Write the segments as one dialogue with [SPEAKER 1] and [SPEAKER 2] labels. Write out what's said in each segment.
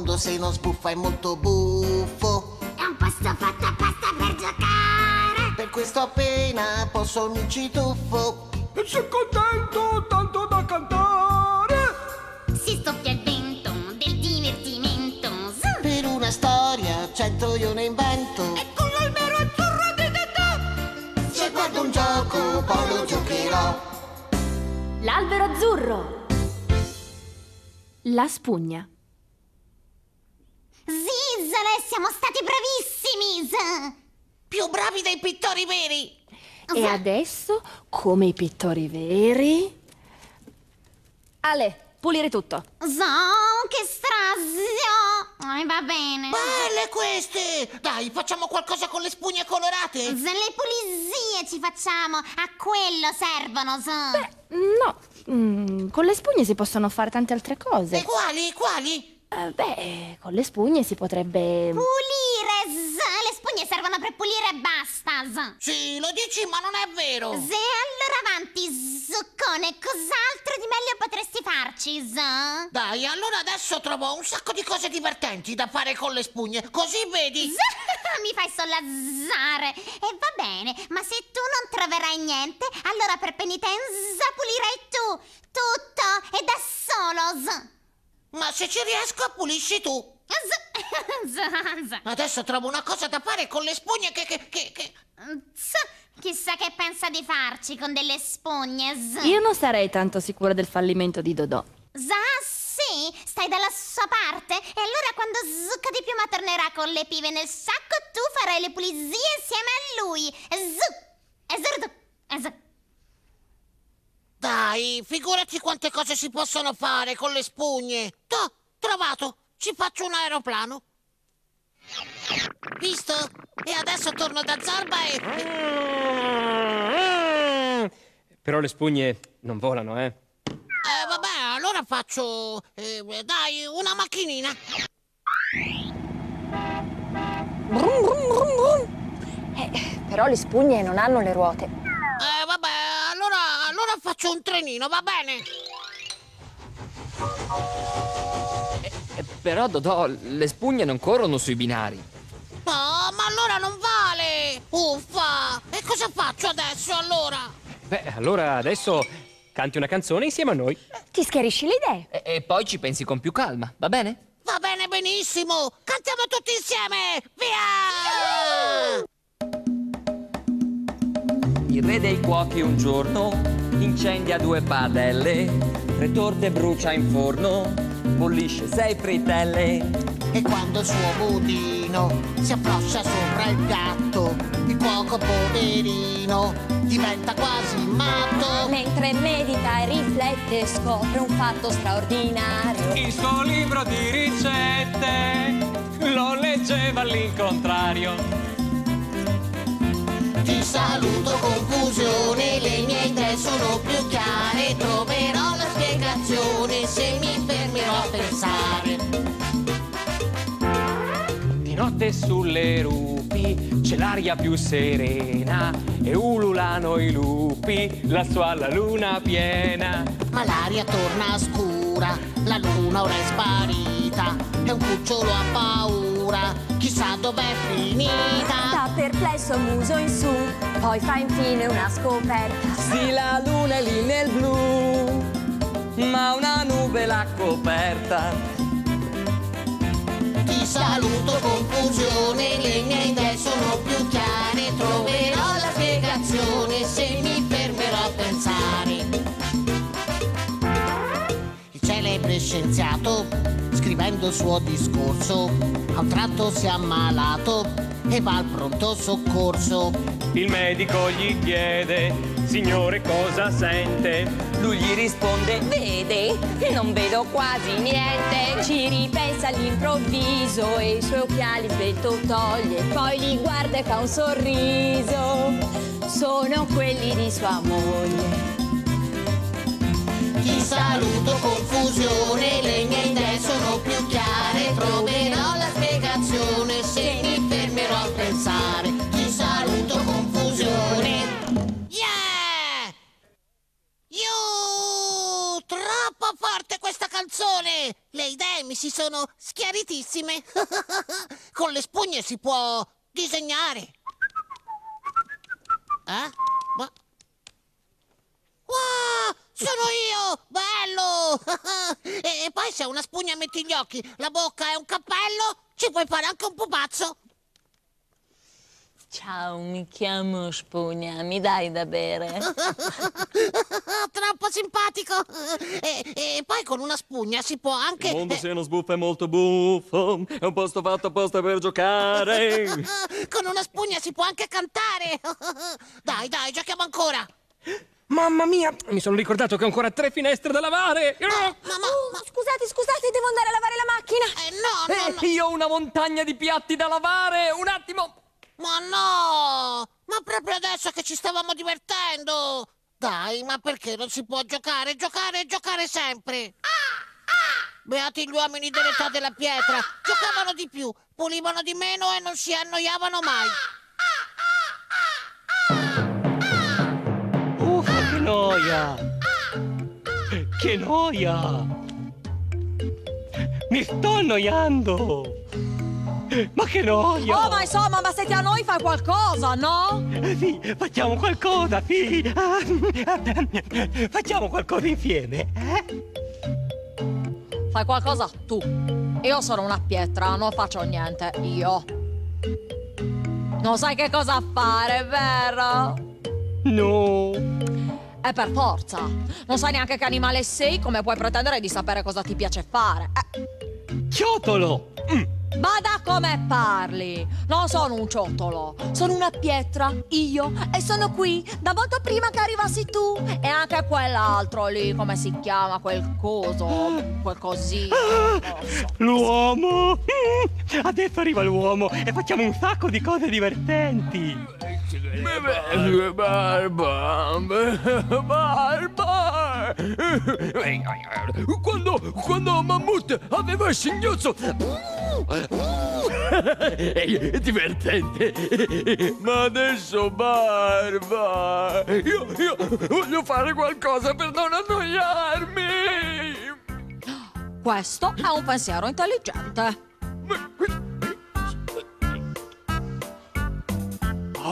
[SPEAKER 1] mondo se non sbuffa è molto buffo.
[SPEAKER 2] È un posto fatto apposta per giocare.
[SPEAKER 1] Per questo appena posso mi ci tuffo.
[SPEAKER 3] E sei contento tanto da cantare?
[SPEAKER 2] Si stoppia il vento del divertimento.
[SPEAKER 1] Per una storia cento io ne invento.
[SPEAKER 2] E con l'albero azzurro di Dodò.
[SPEAKER 1] Se guardo un gioco poi lo giocherò.
[SPEAKER 4] L'albero azzurro. La spugna.
[SPEAKER 2] Zizzale, siamo stati bravissimi. Z.
[SPEAKER 1] Più bravi dei pittori veri.
[SPEAKER 4] E adesso, come i pittori veri... Ale, pulire tutto.
[SPEAKER 2] Zo, che strazio. Eh, va bene.
[SPEAKER 1] Belle queste! Dai, facciamo qualcosa con le spugne colorate.
[SPEAKER 2] Z, le pulizie ci facciamo. A quello servono, Z.
[SPEAKER 4] No, mm, con le spugne si possono fare tante altre
[SPEAKER 1] E
[SPEAKER 4] cose.
[SPEAKER 1] quali? Quali?
[SPEAKER 4] Eh, beh, con le spugne si potrebbe...
[SPEAKER 2] Pulire, Z. Le spugne servono per pulire e basta, Z.
[SPEAKER 1] Sì, lo dici, ma non è vero.
[SPEAKER 2] Z, allora avanti, Zuccone. Cos'altro di meglio potresti farci, Z?
[SPEAKER 1] Dai, allora adesso trovo un sacco di cose divertenti da fare con le spugne, così vedi.
[SPEAKER 2] Z, mi fai sollazzare. E va bene, ma se tu non troverai niente, allora per penitenza pulirai tu. Tutto e da solo, Z.
[SPEAKER 1] Ma se ci riesco, pulisci tu.
[SPEAKER 2] Z, z, z.
[SPEAKER 1] Adesso trovo una cosa da fare con le spugne che... che, che, che...
[SPEAKER 2] Chissà che pensa di farci con delle spugne, Z.
[SPEAKER 4] Io non sarei tanto sicura del fallimento di Dodò.
[SPEAKER 2] Z, sì, stai dalla sua parte. E allora quando Zucca di Piuma tornerà con le pive nel sacco, tu farai le pulizie insieme a lui. Z. Esurdu. Ez.
[SPEAKER 1] Dai, figurati quante cose si possono fare con le spugne. Toh, trovato. Ci faccio un aeroplano. Visto? E adesso torno da Zarba e...
[SPEAKER 5] Però le spugne non volano, eh.
[SPEAKER 1] Eh, vabbè, allora faccio... eh, dai, una macchinina.
[SPEAKER 6] Eh, però le spugne non hanno le ruote.
[SPEAKER 1] Faccio un trenino, va bene?
[SPEAKER 7] Eh, Però, Dodò, le spugne non corrono sui binari.
[SPEAKER 1] No, ma allora non vale! Uffa! E cosa faccio adesso, allora?
[SPEAKER 5] Beh, allora adesso canti una canzone insieme a noi.
[SPEAKER 6] Ti schiarisci le idee.
[SPEAKER 7] E, e poi ci pensi con più calma, va bene?
[SPEAKER 1] Va bene benissimo! Cantiamo tutti insieme! Via!
[SPEAKER 7] Il re dei cuochi un giorno incendia due padelle, tre torte brucia in forno, bollisce sei frittelle.
[SPEAKER 1] E quando il suo budino si approccia sopra il gatto, il cuoco poverino diventa quasi matto.
[SPEAKER 6] Mentre medita e riflette scopre un fatto straordinario.
[SPEAKER 8] Il suo libro di ricette lo leggeva all'incontrario.
[SPEAKER 1] Ti saluto confusione, le mie idee sono più chiare, troverò la spiegazione se mi fermerò a pensare.
[SPEAKER 8] Di notte sulle rupi c'è l'aria più serena e ululano i lupi lassù alla luna piena.
[SPEAKER 1] Ma l'aria torna scura, la luna ora è sparita, e un cucciolo ha paura, chissà dov'è finita.
[SPEAKER 6] Sta perplesso muso in su, poi fa infine una scoperta.
[SPEAKER 7] Sì, la luna è lì nel blu, ma una nube l'ha coperta.
[SPEAKER 1] Ti saluto confusione, le mie idee sono più chiare, troverò la spiegazione se mi fermerò a pensare. Scienziato, scrivendo il suo discorso, a un tratto si è ammalato e va al pronto soccorso.
[SPEAKER 8] Il medico gli chiede, signore cosa sente?
[SPEAKER 7] Lui gli risponde,
[SPEAKER 6] Vede, non vedo quasi niente. Ci ripensa all'improvviso e i suoi occhiali svelto toglie. Poi li guarda e fa un sorriso. Sono quelli di sua moglie.
[SPEAKER 1] Ti saluto confusione, le mie idee sono più chiare, troverò la spiegazione se mi fermerò a pensare. Ti saluto confusione. Yeah! You! Troppo forte questa canzone! le idee mi si sono schiaritissime. Con le spugne si può disegnare. Eh? Ma... Wow, sono io! Bello! e, e poi se una spugna metti gli occhi, la bocca e un cappello, ci puoi fare anche un pupazzo.
[SPEAKER 6] Ciao, mi chiamo Spugna, mi dai da bere?
[SPEAKER 1] Troppo simpatico! E, e poi con una spugna si può anche...
[SPEAKER 7] Il mondo se non sbuffa è molto buffo, è un posto fatto apposta per giocare.
[SPEAKER 1] Con una spugna si può anche cantare! Dai, dai, giochiamo ancora!
[SPEAKER 5] Mamma mia, mi sono ricordato che ho ancora tre finestre da lavare.
[SPEAKER 1] Ma, ma, ma...
[SPEAKER 6] Scusate, scusate, devo andare a lavare la macchina.
[SPEAKER 1] Eh, no, no, no!
[SPEAKER 7] Eh, io ho una montagna di piatti da lavare, un attimo.
[SPEAKER 1] Ma no! Ma proprio adesso che ci stavamo divertendo! Dai, ma perché non si può giocare, giocare e giocare sempre? Beati gli uomini dell'età della pietra! Giocavano di più, pulivano di meno e non si annoiavano mai!
[SPEAKER 8] Noia! Che noia! Mi sto annoiando! Ma che noia!
[SPEAKER 6] Oh, ma insomma, ma se ti annoi fai qualcosa, no?
[SPEAKER 8] Sì, facciamo qualcosa, sì! Facciamo qualcosa insieme, eh?
[SPEAKER 6] Fai qualcosa tu. Io sono una pietra, non faccio niente, io. Non sai che cosa fare, vero?
[SPEAKER 8] No!
[SPEAKER 6] E per forza. Non sai neanche che animale sei, come puoi pretendere di sapere cosa ti piace fare? Eh,
[SPEAKER 8] Ciotolo! Mm.
[SPEAKER 6] Bada come parli! Non sono un ciotolo, sono una pietra, io, e sono qui da molto prima che arrivassi tu. E anche quell'altro lì, come si chiama, quel coso, quel così. so.
[SPEAKER 8] L'uomo! Mm. Adesso arriva l'uomo e facciamo un sacco di cose divertenti!
[SPEAKER 9] Barba, barba. Quando, quando Mammut aveva il singhiozzo. È divertente. Ma adesso barba. Io, io voglio fare qualcosa per non annoiarmi.
[SPEAKER 6] Questo è un pensiero intelligente.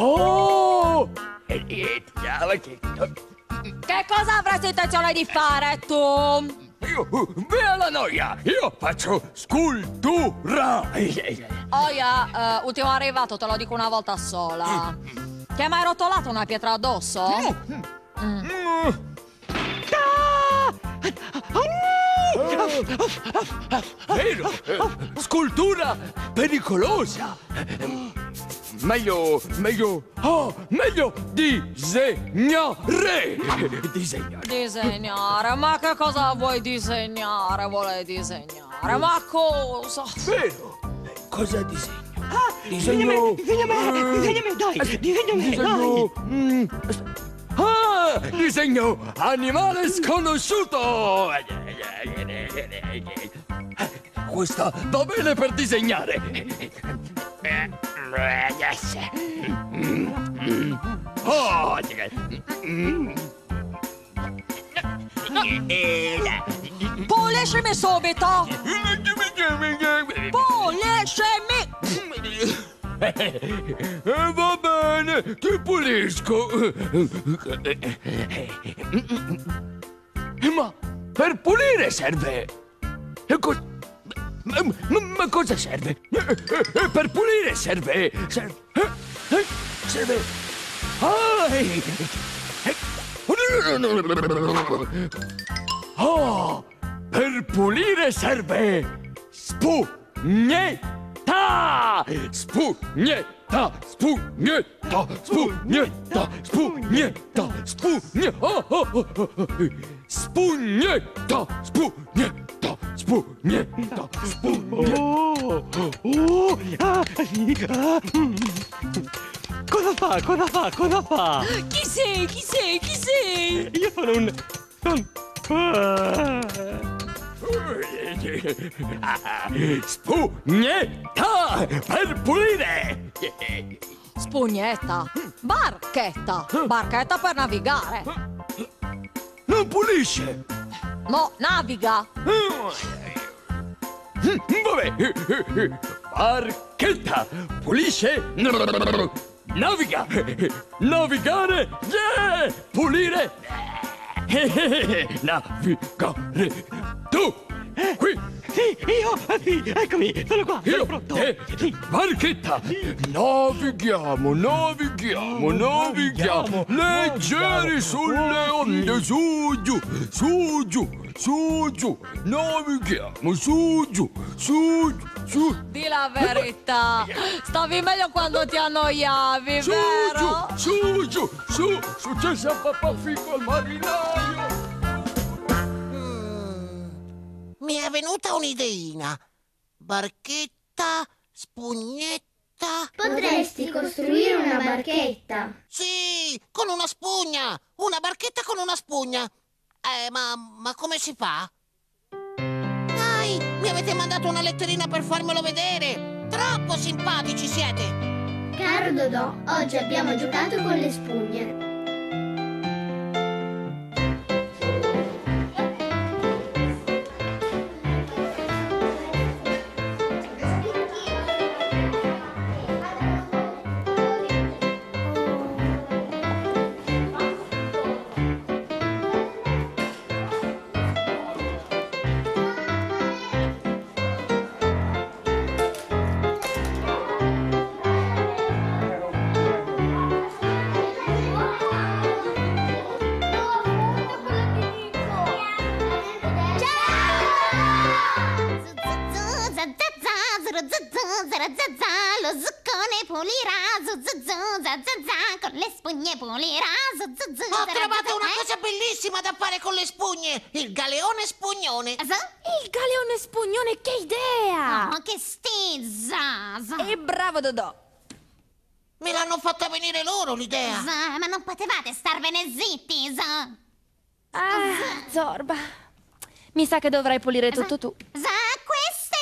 [SPEAKER 9] Oh!
[SPEAKER 6] Che cosa avresti intenzione di fare tu?
[SPEAKER 9] Io, via la noia! Io faccio scultura!
[SPEAKER 6] Yeah, eh, ultimo arrivato, te lo dico una volta sola. Ti hai mai rotolato una pietra addosso? Mm.
[SPEAKER 9] Vero? Scultura pericolosa! Meglio, meglio, oh, meglio disegnare! Disegnare.
[SPEAKER 6] Disegnare, ma che cosa vuoi disegnare? Vuole disegnare, ma cosa?
[SPEAKER 9] Vero? Cosa disegno?
[SPEAKER 8] Disegno! Disegna me! Disegna me, dai! Disegna me,
[SPEAKER 9] Disegno... mm, asp- Ah! Disegno animale sconosciuto! Questa va bene per disegnare! Oh!
[SPEAKER 6] Puliscimi subito! Puliscimi!
[SPEAKER 9] Eh, Va bene, ti pulisco. Ma per pulire serve. Co- ma, ma- ma cosa serve? Eh, Per pulire serve. Serve. eh, Serve. Ah, eh, eh. Oh, per pulire serve spugnetta! Spugnetta! Spugnetta! Spugnetta! Spugnetta! Spugnetta! Oh, oh, oh, oh, oh. Spugnetta! Spugnetta! Spugnetta! Spugnetta!
[SPEAKER 8] Oh, oh, ah, sì, ah, mm. Cosa fa? Cosa fa? Cosa fa?
[SPEAKER 6] Chi sei? Chi sei? Chi sei?
[SPEAKER 8] Io sono un... Sono... Ah.
[SPEAKER 9] Spugnetta per pulire!
[SPEAKER 6] Spugnetta, barchetta, barchetta per navigare.
[SPEAKER 9] Non pulisce!
[SPEAKER 6] No, naviga.
[SPEAKER 9] Vabbè. Barchetta. Pulisce. Naviga. Navigare. Yeah. Pulire. Navigare. Tu. Qui.
[SPEAKER 8] Sì, io, eccomi, sono qua, sono
[SPEAKER 9] Io,
[SPEAKER 8] pronto.
[SPEAKER 9] te, barchetta, navighiamo, navighiamo, navighiamo, leggeri sulle onde, su giù, su giù, su giù, navighiamo, su giù, su giù, su,
[SPEAKER 6] Di la verità. Stavi meglio quando ti annoiavi,
[SPEAKER 9] su
[SPEAKER 6] vero?
[SPEAKER 9] giù, su giù, su, successo a papà fico al marinaio.
[SPEAKER 1] Mi è venuta un'ideina. Barchetta, spugnetta.
[SPEAKER 10] Potresti costruire una barchetta.
[SPEAKER 1] Sì, con una spugna. Una barchetta con una spugna. Eh, ma, ma come si fa? Dai, mi avete mandato una letterina per farmelo vedere. Troppo simpatici siete.
[SPEAKER 10] Caro Dodò, oggi abbiamo giocato con le spugne.
[SPEAKER 1] Ho trovato una cosa bellissima da fare con le spugne. Il galeone spugnone.
[SPEAKER 4] Il galeone spugnone, che idea!
[SPEAKER 2] Oh, che stizza! za.
[SPEAKER 6] E bravo Dodò.
[SPEAKER 1] Me l'hanno fatta venire loro l'idea.
[SPEAKER 2] Ma non potevate starvene zitti.
[SPEAKER 4] Ah, Zorba. Mi sa che dovrai pulire tutto tu.
[SPEAKER 2] Za, questo è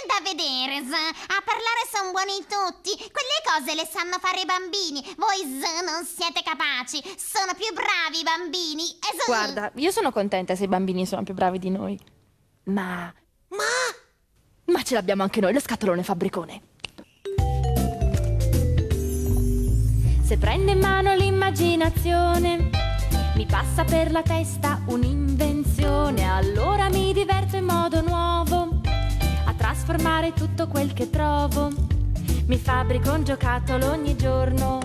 [SPEAKER 2] da vedere, za. A parlare sono buoni tutti. Quelle cose le sanno fare i bambini. Voi, za, non siete capaci. Sono più bravi i bambini. E za-
[SPEAKER 4] Guarda, io sono contenta se i bambini sono più bravi di noi. Ma...
[SPEAKER 1] Ma
[SPEAKER 4] Ma ce l'abbiamo anche noi, lo scatolone fabbricone. Se prendo in mano l'immaginazione, mi passa per la testa un'invenzione, allora mi diverto in modo nuovo trasformare tutto quel che trovo. Mi fabbrico un giocattolo ogni giorno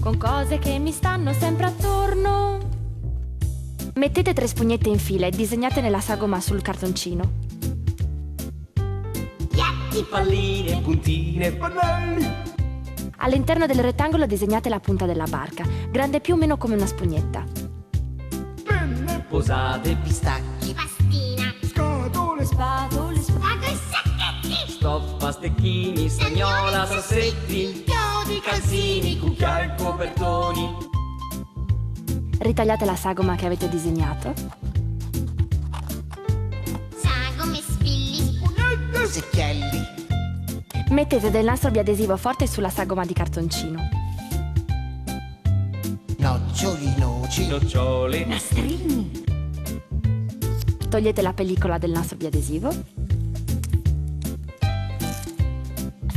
[SPEAKER 4] con cose che mi stanno sempre attorno. Mettete tre spugnette in fila e disegnate la sagoma sul cartoncino.
[SPEAKER 8] Palline, puntine, pannelli.
[SPEAKER 4] All'interno del rettangolo disegnate la punta della barca, grande più o meno come una spugnetta.
[SPEAKER 8] Posate,
[SPEAKER 1] pistacchi.
[SPEAKER 7] Stecchini, sagnola, sassetti,
[SPEAKER 2] Chiodi,
[SPEAKER 7] calzini, cucchiai, copertoni.
[SPEAKER 4] Ritagliate la sagoma che avete disegnato.
[SPEAKER 2] Sagome, spilli, spugnetti.
[SPEAKER 1] Secchielli.
[SPEAKER 4] Mettete del nastro biadesivo forte sulla sagoma di cartoncino.
[SPEAKER 1] Noccioli, noci.
[SPEAKER 7] Nocciole,
[SPEAKER 4] Togliete la pellicola del nastro biadesivo.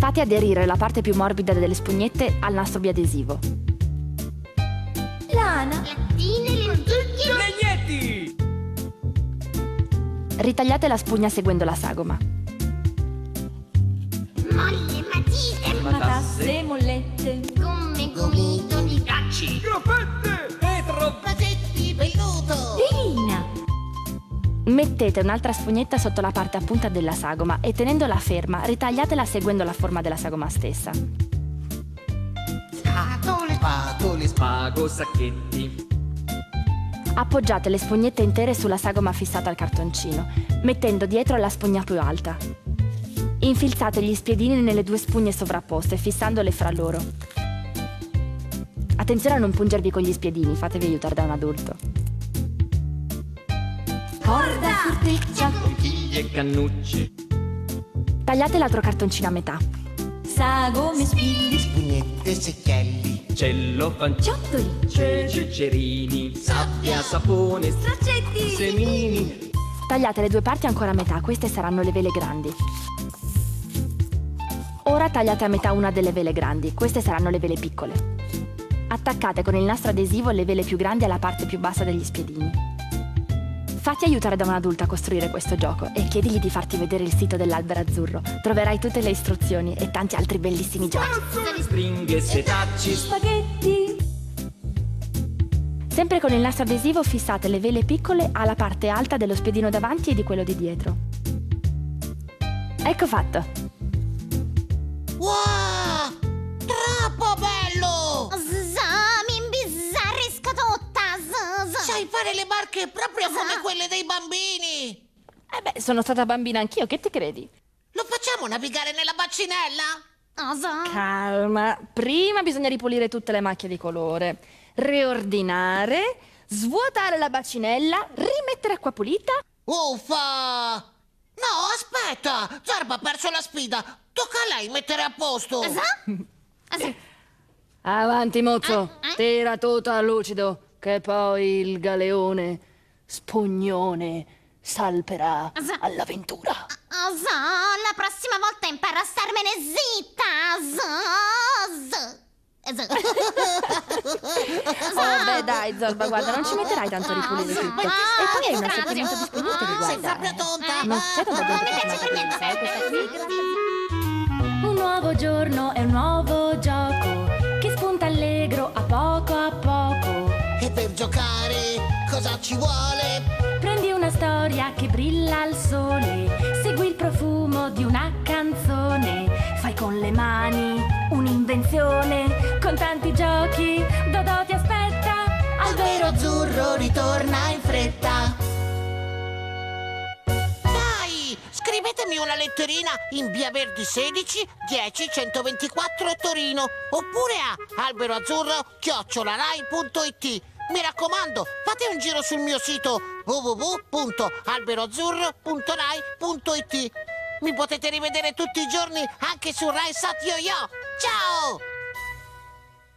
[SPEAKER 4] Fate aderire la parte più morbida delle spugnette al nastro biadesivo.
[SPEAKER 2] Lattine, lenticchie.
[SPEAKER 7] legnetti.
[SPEAKER 4] Ritagliate la spugna seguendo la sagoma.
[SPEAKER 2] Molle, matite.
[SPEAKER 6] matasse, mollette.
[SPEAKER 4] Mettete un'altra spugnetta sotto la parte a punta della sagoma e tenendola ferma, ritagliatela seguendo la forma della sagoma stessa.
[SPEAKER 1] Scatole, spatole,
[SPEAKER 7] spago, sacchetti.
[SPEAKER 4] Appoggiate le spugnette intere sulla sagoma fissata al cartoncino, mettendo dietro la spugna più alta. Infilzate gli spiedini nelle due spugne sovrapposte, fissandole fra loro. Attenzione a non pungervi con gli spiedini, fatevi aiutare da un adulto.
[SPEAKER 6] Corda, corteccia,
[SPEAKER 7] Conchiglie, cannucce.
[SPEAKER 4] Tagliate l'altro cartoncino a metà.
[SPEAKER 6] sagome, spilli,
[SPEAKER 1] spugnette, secchielli.
[SPEAKER 7] Cellophane,
[SPEAKER 6] ciottoli,
[SPEAKER 7] ceci, cerini, sabbia, sapone,
[SPEAKER 6] straccetti.
[SPEAKER 7] semini.
[SPEAKER 4] Tagliate le due parti ancora a metà, queste saranno le vele grandi. Ora tagliate a metà una delle vele grandi, queste saranno le vele piccole. Attaccate con il nastro adesivo le vele più grandi alla parte più bassa degli spiedini. Fatti aiutare da un adulto a costruire questo gioco e chiedigli di farti vedere il sito dell'albero azzurro. Troverai tutte le istruzioni e tanti altri bellissimi giochi.
[SPEAKER 7] Stringhe, setacci,
[SPEAKER 4] Spaghetti! Sempre con il nastro adesivo fissate le vele piccole alla parte alta dello spiedino davanti e di quello di dietro. Ecco fatto.
[SPEAKER 1] Wow! Fare le barche proprio come quelle dei bambini!
[SPEAKER 4] Eh beh, sono stata bambina anch'io, che ti credi?
[SPEAKER 1] Lo facciamo navigare nella bacinella?
[SPEAKER 2] Z.
[SPEAKER 4] Calma, prima bisogna ripulire tutte le macchie di colore, riordinare, svuotare la bacinella, rimettere acqua pulita.
[SPEAKER 1] Uffa! No, aspetta! Zarba ha perso la sfida! Tocca a lei mettere a posto!
[SPEAKER 2] Z. Z.
[SPEAKER 4] Avanti, mozzo,
[SPEAKER 2] eh?
[SPEAKER 4] tira tutto a lucido, che poi il galeone spugnone salperà
[SPEAKER 2] Sa-
[SPEAKER 4] all'avventura.
[SPEAKER 2] Z, la prossima volta imparo a starmene zitta. Z. Z.
[SPEAKER 4] Oh, beh, dai, Zorba, guarda, non ci metterai tanto a ripulire tutto. E poi hai una sorpresa di spuntate,
[SPEAKER 1] Sei
[SPEAKER 4] guarda.
[SPEAKER 1] proprio tonta!
[SPEAKER 4] Non c'è tanta
[SPEAKER 2] Non mi piace per niente.
[SPEAKER 4] Un nuovo giorno è un nuovo gioco
[SPEAKER 1] per giocare cosa ci vuole?
[SPEAKER 4] Prendi una storia che brilla al sole, segui il profumo di una canzone, fai con le mani un'invenzione, con tanti giochi, Dodò ti aspetta, albero
[SPEAKER 1] azzurro ritorna in fretta! Dai! Scrivetemi una letterina in via Verdi 16 10 124 Torino oppure a alberoazzurro chiocciolarai.it Mi raccomando, fate un giro sul mio sito www.alberoazzurro.rai.it Mi potete rivedere tutti i giorni anche su Rai Sat Yo Yo. Ciao!